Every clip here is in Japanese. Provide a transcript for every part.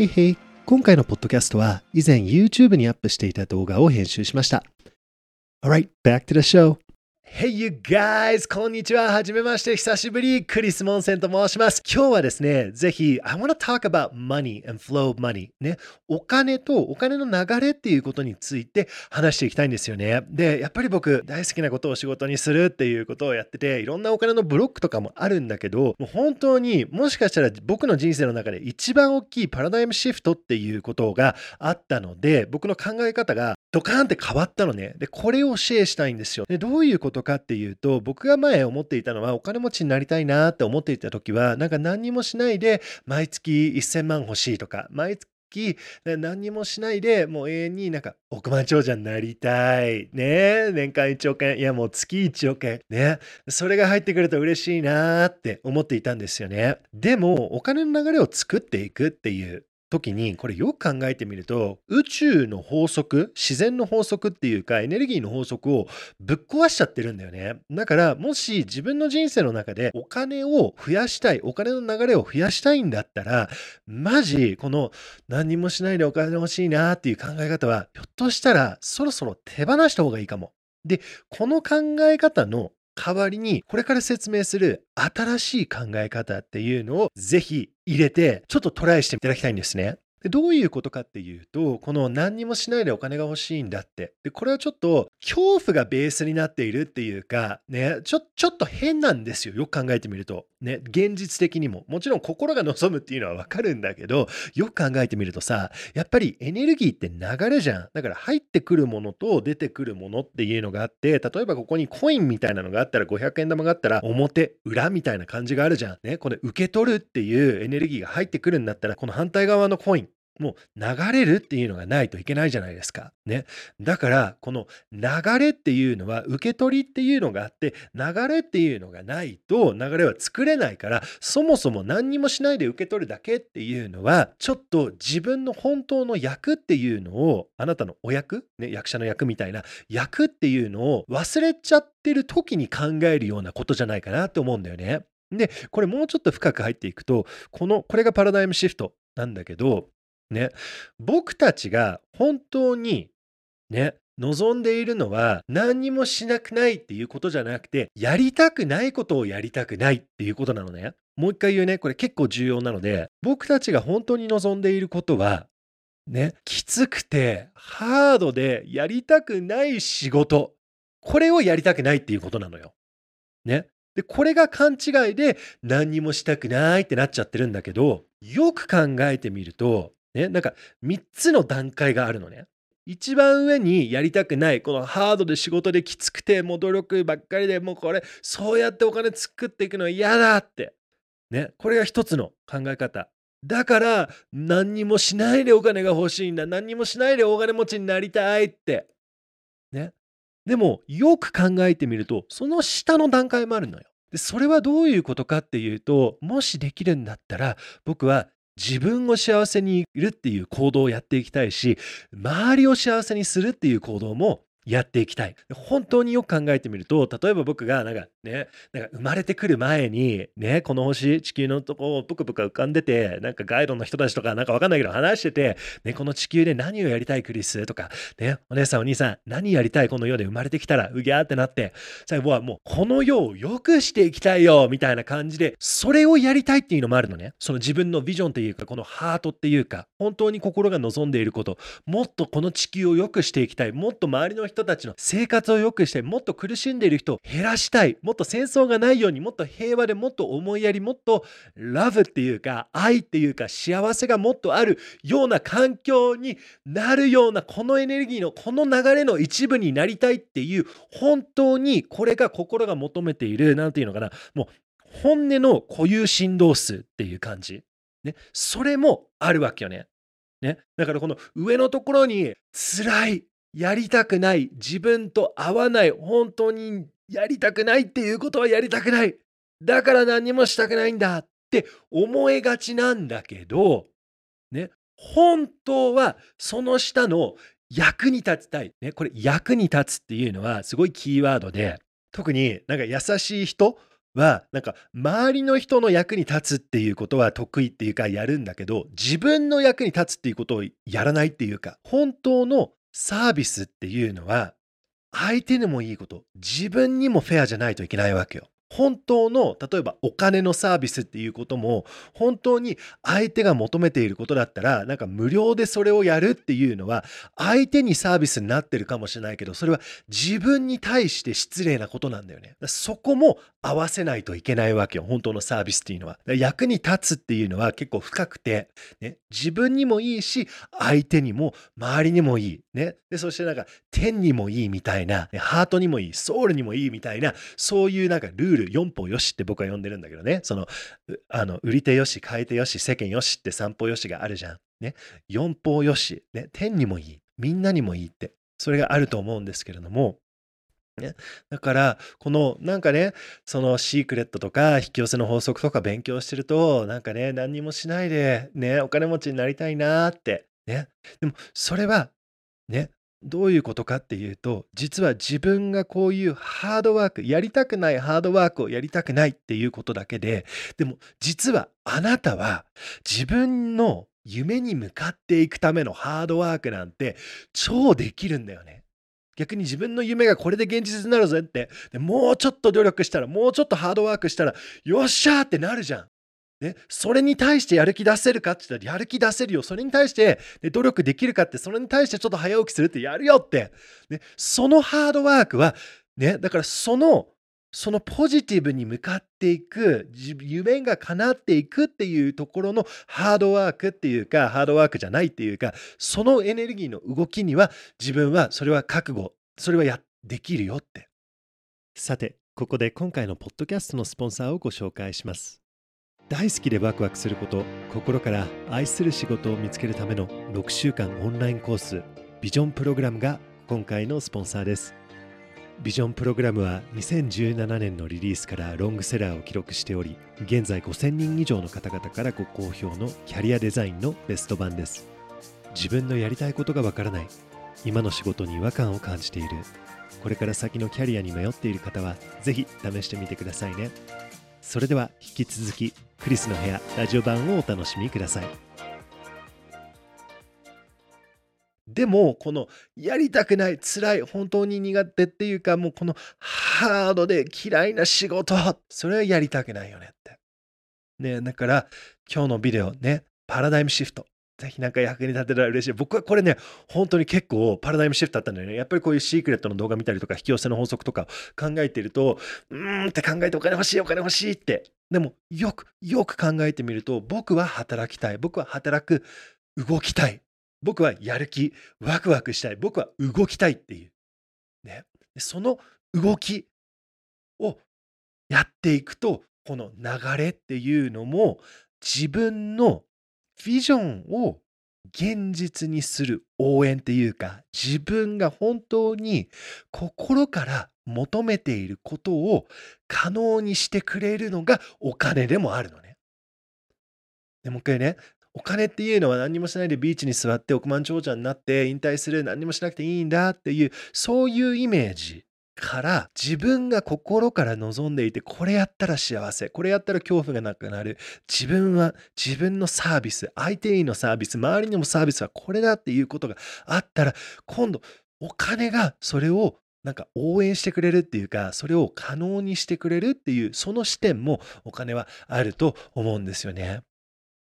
へいへい。今回のポッドキャストは以前 YouTube にアップしていた動画を編集しました。Alright, back to the show. Hey you guys! こんにちは。はじめまして。久しぶり。クリス・モンセンと申します。今日はですね、ぜひ、I wanna talk about money and flow of money. ね、お金とお金の流れっていうことについて話していきたいんですよね。で、やっぱり僕、大好きなことを仕事にするっていうことをやってて、いろんなお金のブロックとかもあるんだけど、もう本当にもしかしたら僕の人生の中で一番大きいパラダイムシフトっていうことがあったので、僕の考え方がドカーンって変わったのね。で、これをシェアしたいんですよ。で、どういうことかっていうと、僕が前思っていたのは、お金持ちになりたいなって思っていた時は、なんか何にもしないで、毎月1000万欲しいとか、毎月何にもしないで、もう永遠になんか億万長者になりたい。ね年間1億円。いや、もう月1億円。ね。それが入ってくると嬉しいなって思っていたんですよね。でも、お金の流れを作っていくっていう時にこれよく考えてみると宇宙の法則自然の法則っていうかエネルギーの法則をぶっ壊しちゃってるんだよね。だからもし自分の人生の中でお金を増やしたいお金の流れを増やしたいんだったらマジこの何もしないでお金欲しいなっていう考え方はひょっとしたらそろそろ手放した方がいいかも。でこの考え方の代わりにこれから説明する新しい考え方っていうのをぜひ入れてちょっとトライしていただきたいんですね。でどういうことかっていうと、この何にもしないでお金が欲しいんだって。で、これはちょっと恐怖がベースになっているっていうか、ね、ちょ、ちょっと変なんですよ。よく考えてみると。ね、現実的にも。もちろん心が望むっていうのはわかるんだけど、よく考えてみるとさ、やっぱりエネルギーって流れじゃん。だから入ってくるものと出てくるものっていうのがあって、例えばここにコインみたいなのがあったら、500円玉があったら、表、裏みたいな感じがあるじゃん。ね、これ受け取るっていうエネルギーが入ってくるんだったら、この反対側のコイン、もう流れるっていうのがないといけないじゃないですか。ね。だから、この流れっていうのは、受け取りっていうのがあって、流れっていうのがないと流れは作れないから、そもそも何にもしないで受け取るだけっていうのは、ちょっと自分の本当の役っていうのを、あなたのお役、ね、役者の役みたいな役っていうのを忘れちゃってる時に考えるようなことじゃないかなって思うんだよね。で、これもうちょっと深く入っていくと、この、これがパラダイムシフトなんだけど、ね、僕たちが本当にね、望んでいるのは何にもしなくないっていうことじゃなくて、やりたくないことをやりたくないっていうことなのね。もう一回言うね、これ結構重要なので、僕たちが本当に望んでいることは、ね、きつくてハードでやりたくない仕事、これをやりたくないっていうことなのよ。ね。で、これが勘違いで何にもしたくないってなっちゃってるんだけど、よく考えてみると、ね、なんか3つの段階があるのね。一番上にやりたくない、このハードで仕事できつくて、もう努力ばっかりでもうこれ、そうやってお金作っていくの嫌だって。ね、これが一つの考え方。だから、何にもしないでお金が欲しいんだ。何にもしないでお金持ちになりたいって。ね。でも、よく考えてみると、その下の段階もあるのよ。で、それはどういうことかっていうと、もしできるんだったら、僕は自分を幸せにいるっていう行動をやっていきたいし、周りを幸せにするっていう行動もやっていきたい。本当によく考えてみると、例えば僕がなんかね、なんか生まれてくる前に、ね、この星、地球のとこをぷくぷく浮かんでて、なんかガイドの人たちとかなんかわかんないけど話してて、ね、この地球で何をやりたいクリスとか、ね、お姉さんお兄さん何やりたいこの世で生まれてきたら、うぎゃーってなって、最後はもうこの世を良くしていきたいよみたいな感じで、それをやりたいっていうのもあるのね。その自分のビジョンっていうか、このハートっていうか、本当に心が望んでいること、もっとこの地球を良くしていきたい、もっと周りの人たちの生活を良くしてもっと苦しんでいる人を減らしたい。もっと戦争がないようにもっと平和でもっと思いやりもっとラブっていうか愛っていうか幸せがもっとあるような環境になるようなこのエネルギーのこの流れの一部になりたいっていう本当にこれが心が求めている何て言うのかな。もう本音の固有振動数っていう感じ。ね、それもあるわけよね。ね、だからこの上のところに辛い。やりたくない、自分と合わない、本当にやりたくないっていうことはやりたくない。だから何もしたくないんだって思いがちなんだけど、ね、本当はその下の役に立ちたい。ね、これ役に立つっていうのはすごいキーワードで、特になんか優しい人は、なんか周りの人の役に立つっていうことは得意っていうかやるんだけど、自分の役に立つっていうことをやらないっていうか、本当のサービスっていうのは、相手にもいいこと、自分にもフェアじゃないといけないわけよ。本当の例えばお金のサービスっていうことも本当に相手が求めていることだったらなんか無料でそれをやるっていうのは相手にサービスになってるかもしれないけどそれは自分に対して失礼なことなんだよね。そこも合わせないといけないわけよ本当のサービスっていうのは。役に立つっていうのは結構深くて、ね、自分にもいいし相手にも周りにもいい。ね、でそしてなんか天にもいいみたいなハートにもいいソウルにもいいみたいなそういうなんかルールる4歩よしって僕は呼んでるんだけどね。その、あの、売り手よし、買い手よし、世間よしって3歩よしがあるじゃん。ね。4歩よし、ね。天にもいい。みんなにもいいって。それがあると思うんですけれども、ね、だからこのなんかねそのシークレットとか引き寄せの法則とか勉強してるとなんかね何にもしないでねお金持ちになりたいなってねでもそれはねどういうことかっていうと実は自分がこういうハードワークやりたくないハードワークをやりたくないっていうことだけででも実はあなたは自分の夢に向かっていくためのハードワークなんて超できるんだよね。逆に自分の夢がこれで現実になるぜってでもうちょっと努力したらもうちょっとハードワークしたらよっしゃーってなるじゃん。ね、それに対してやる気出せるかって言ったらやる気出せるよ。それに対して、ね、努力できるかって、それに対してちょっと早起きするってやるよって。ね、そのハードワークは、ね、だからその、そのポジティブに向かっていく、夢が叶っていくっていうところのハードワークっていうか、ハードワークじゃないっていうか、そのエネルギーの動きには自分はそれは覚悟、それはやできるよって。さて、ここで今回のポッドキャストのスポンサーをご紹介します。大好きでワクワクすること心から愛する仕事を見つけるための6週間オンラインコースビジョンプログラムが今回のスポンサーです。ビジョンプログラムは2017年のリリースからロングセラーを記録しており現在5000人以上の方々からご好評のキャリアデザインのベスト版です。自分のやりたいことがわからない今の仕事に違和感を感じているこれから先のキャリアに迷っている方はぜひ試してみてくださいね。それでは引き続きクリスの部屋ラジオ版をお楽しみください。でもこのやりたくない辛い本当に苦手っていうかもうこのハードで嫌いな仕事。それはやりたくないよねって。ねだから今日のビデオねパラダイムシフト。ぜひなんか役に立てたら嬉しい。僕はこれね、本当に結構パラダイムシフトだったんだよね。やっぱりこういうシークレットの動画見たりとか、引き寄せの法則とか考えてると、うーんって考えてお金欲しい、お金欲しいって。でも、よく、よく考えてみると、僕は働きたい。僕は働く、動きたい。僕はやる気、ワクワクしたい。僕は動きたいっていう。ね。その動きをやっていくと、この流れっていうのも自分のビジョンを現実にする応援っていうか、自分が本当に心から求めていることを可能にしてくれるのがお金でもあるのね。でもう一回ね、お金っていうのは何もしないでビーチに座って億万長者になって引退する何もしなくていいんだっていうそういうイメージから自分が心から望んでいてこれやったら幸せこれやったら恐怖がなくなる自分は自分のサービス相手へのサービス周りにもサービスはこれだっていうことがあったら今度お金がそれをなんか応援してくれるっていうかそれを可能にしてくれるっていうその視点もお金はあると思うんですよね。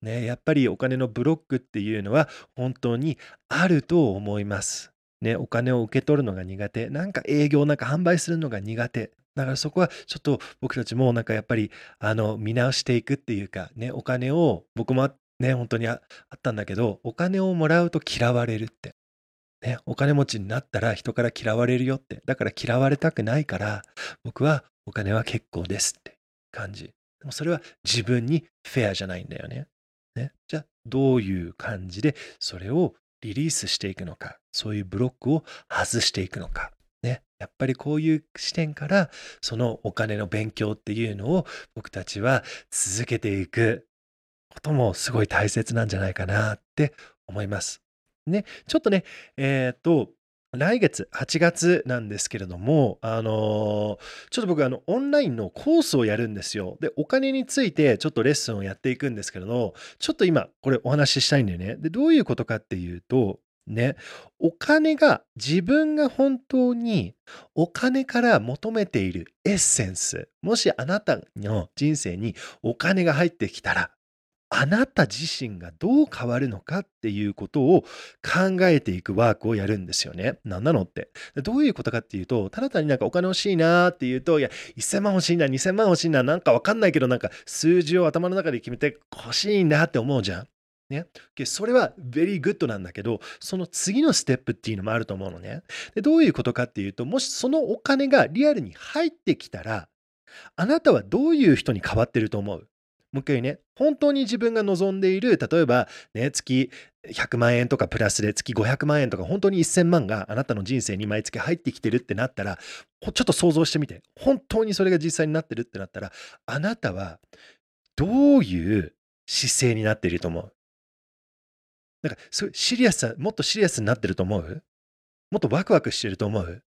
ねやっぱりお金のブロックっていうのは本当にあると思います。ね、お金を受け取るのが苦手。なんか営業なんか販売するのが苦手。だからそこはちょっと僕たちもなんかやっぱりあの見直していくっていうかね、お金を僕もね、本当にあったんだけど、お金をもらうと嫌われるって。ね、お金持ちになったら人から嫌われるよって。だから嫌われたくないから、僕はお金は結構ですって感じ。でもそれは自分にフェアじゃないんだよね。ねじゃあどういう感じでそれをリリースしていくのか、そういうブロックを外していくのか。ね、やっぱりこういう視点からそのお金の勉強っていうのを僕たちは続けていくこともすごい大切なんじゃないかなって思います。ね、ちょっとね、えっ、ー、と、来月8月なんですけれども、あの、ちょっと僕あの、オンラインのコースをやるんですよ。で、お金についてちょっとレッスンをやっていくんですけれど、ちょっと今これお話ししたいんだよね。で、どういうことかっていうと、ね、お金が自分が本当にお金から求めているエッセンス、もしあなたの人生にお金が入ってきたら、あなた自身がどう変わるのかっていうことを考えていくワークをやるんですよね。何なのって。どういうことかっていうと、ただ単になんかお金欲しいなっていうと、いや、1000万欲しいな、2000万欲しいな、なんかわかんないけど、なんか数字を頭の中で決めて欲しいなって思うじゃん。ね。それは very good なんだけど、その次のステップっていうのもあると思うのね。でどういうことかっていうと、もしそのお金がリアルに入ってきたら、あなたはどういう人に変わってると思う？もう一回ね、本当に自分が望んでいる、例えば、ね、月100万円とかプラスで月500万円とか、本当に1000万があなたの人生に毎月入ってきてるってなったら、ちょっと想像してみて。本当にそれが実際になってるってなったら、あなたはどういう姿勢になっていると思う？なんか、シリアスさ、もっとシリアスになってると思う？もっとワクワクしてると思う？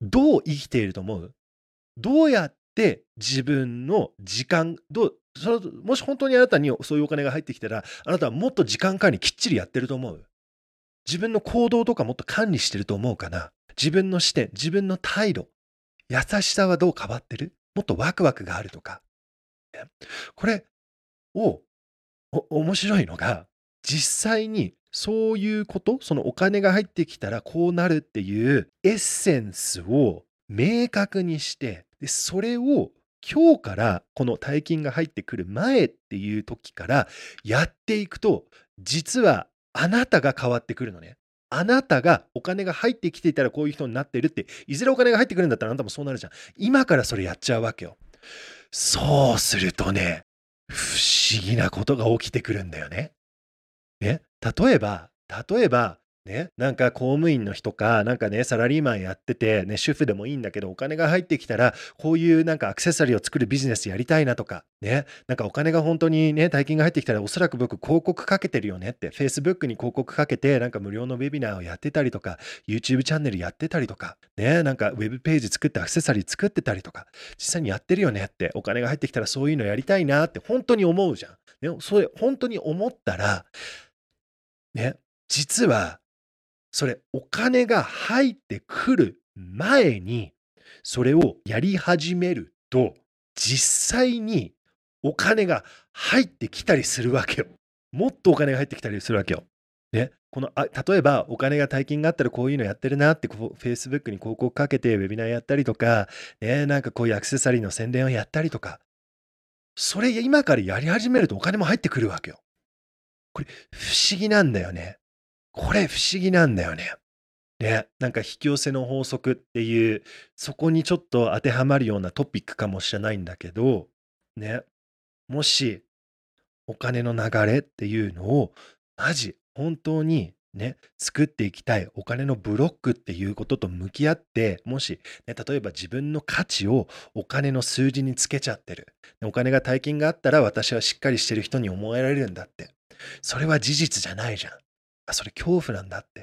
どう生きていると思う？どうやって自分の時間、どう、そのもし本当にあなたにそういうお金が入ってきたら、あなたはもっと時間管理きっちりやってると思う。自分の行動とかもっと管理してると思うかな。自分の視点、自分の態度、優しさはどう変わってる？もっとワクワクがあるとか。これを、面白いのが、実際にそういうこと、そのお金が入ってきたらこうなるっていうエッセンスを明確にして、でそれを今日からこの大金が入ってくる前っていう時からやっていくと、実はあなたが変わってくるのね。あなたがお金が入ってきていたらこういう人になってるって、いずれお金が入ってくるんだったらあなたもそうなるじゃん。今からそれやっちゃうわけよ。そうするとね、不思議なことが起きてくるんだよね。ね、例えば、例えば、ね、なんか公務員の人か、なんかね、サラリーマンやってて、ね、主婦でもいいんだけど、お金が入ってきたら、こういうなんかアクセサリーを作るビジネスやりたいなとか、ね、なんかお金が本当にね、大金が入ってきたら、おそらく僕広告かけてるよねって、Facebook に広告かけて、なんか無料のウェビナーをやってたりとか、YouTube チャンネルやってたりとか、ね、なんかウェブページ作ってアクセサリー作ってたりとか、実際にやってるよねって、お金が入ってきたらそういうのやりたいなって本当に思うじゃん。ね、それ本当に思ったら、ね、実はそれお金が入ってくる前にそれをやり始めると実際にお金が入ってきたりするわけよ。もっとお金が入ってきたりするわけよ。ね、このあ例えばお金が大金があったらこういうのやってるなってこう Facebook に広告かけてウェビナーやったりとか、ね、なんかこういうアクセサリーの宣伝をやったりとかそれ今からやり始めるとお金も入ってくるわけよ。これ不思議なんだよね。これ不思議なんだよね。ね、なんか引き寄せの法則っていう、そこにちょっと当てはまるようなトピックかもしれないんだけど、ね、もしお金の流れっていうのを、マジ、本当にね、作っていきたいお金のブロックっていうことと向き合って、もし、ね、例えば自分の価値をお金の数字につけちゃってる。お金が大金があったら私はしっかりしてる人に思えられるんだって。それは事実じゃないじゃん。あ、それ恐怖なんだって。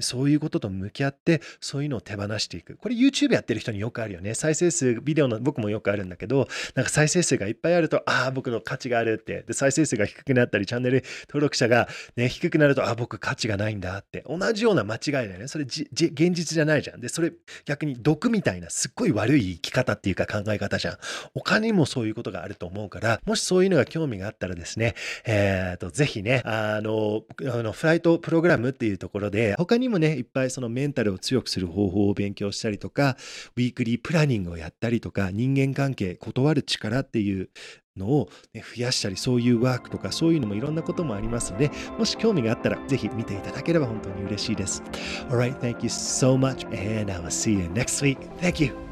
そういうことと向き合って、そういうのを手放していく。これ YouTube やってる人によくあるよね。再生数、ビデオの僕もよくあるんだけど、なんか再生数がいっぱいあると、ああ、僕の価値があるって。で、再生数が低くなったり、チャンネル登録者が、ね、低くなると、ああ、僕価値がないんだって。同じような間違いだよね。それじじ、現実じゃないじゃん。で、それ逆に毒みたいな、すっごい悪い生き方っていうか考え方じゃん。お金にもそういうことがあると思うから、もしそういうのが興味があったらですね、えっ、ー、と、ぜひね、あの、あのフライトプログラムっていうところで、他ににもね、いっぱいそのメンタルを強くする方法を勉強したりとか、ウィークリープランニングをやったりとか、人間関係、断る力っていうのを、ね、増やしたり、そういうワークとか、そういうのもいろんなこともありますので、もし興味があったら、ぜひ見ていただければ本当に嬉しいです。Alright, thank you so much, and I will see you next week. Thank you.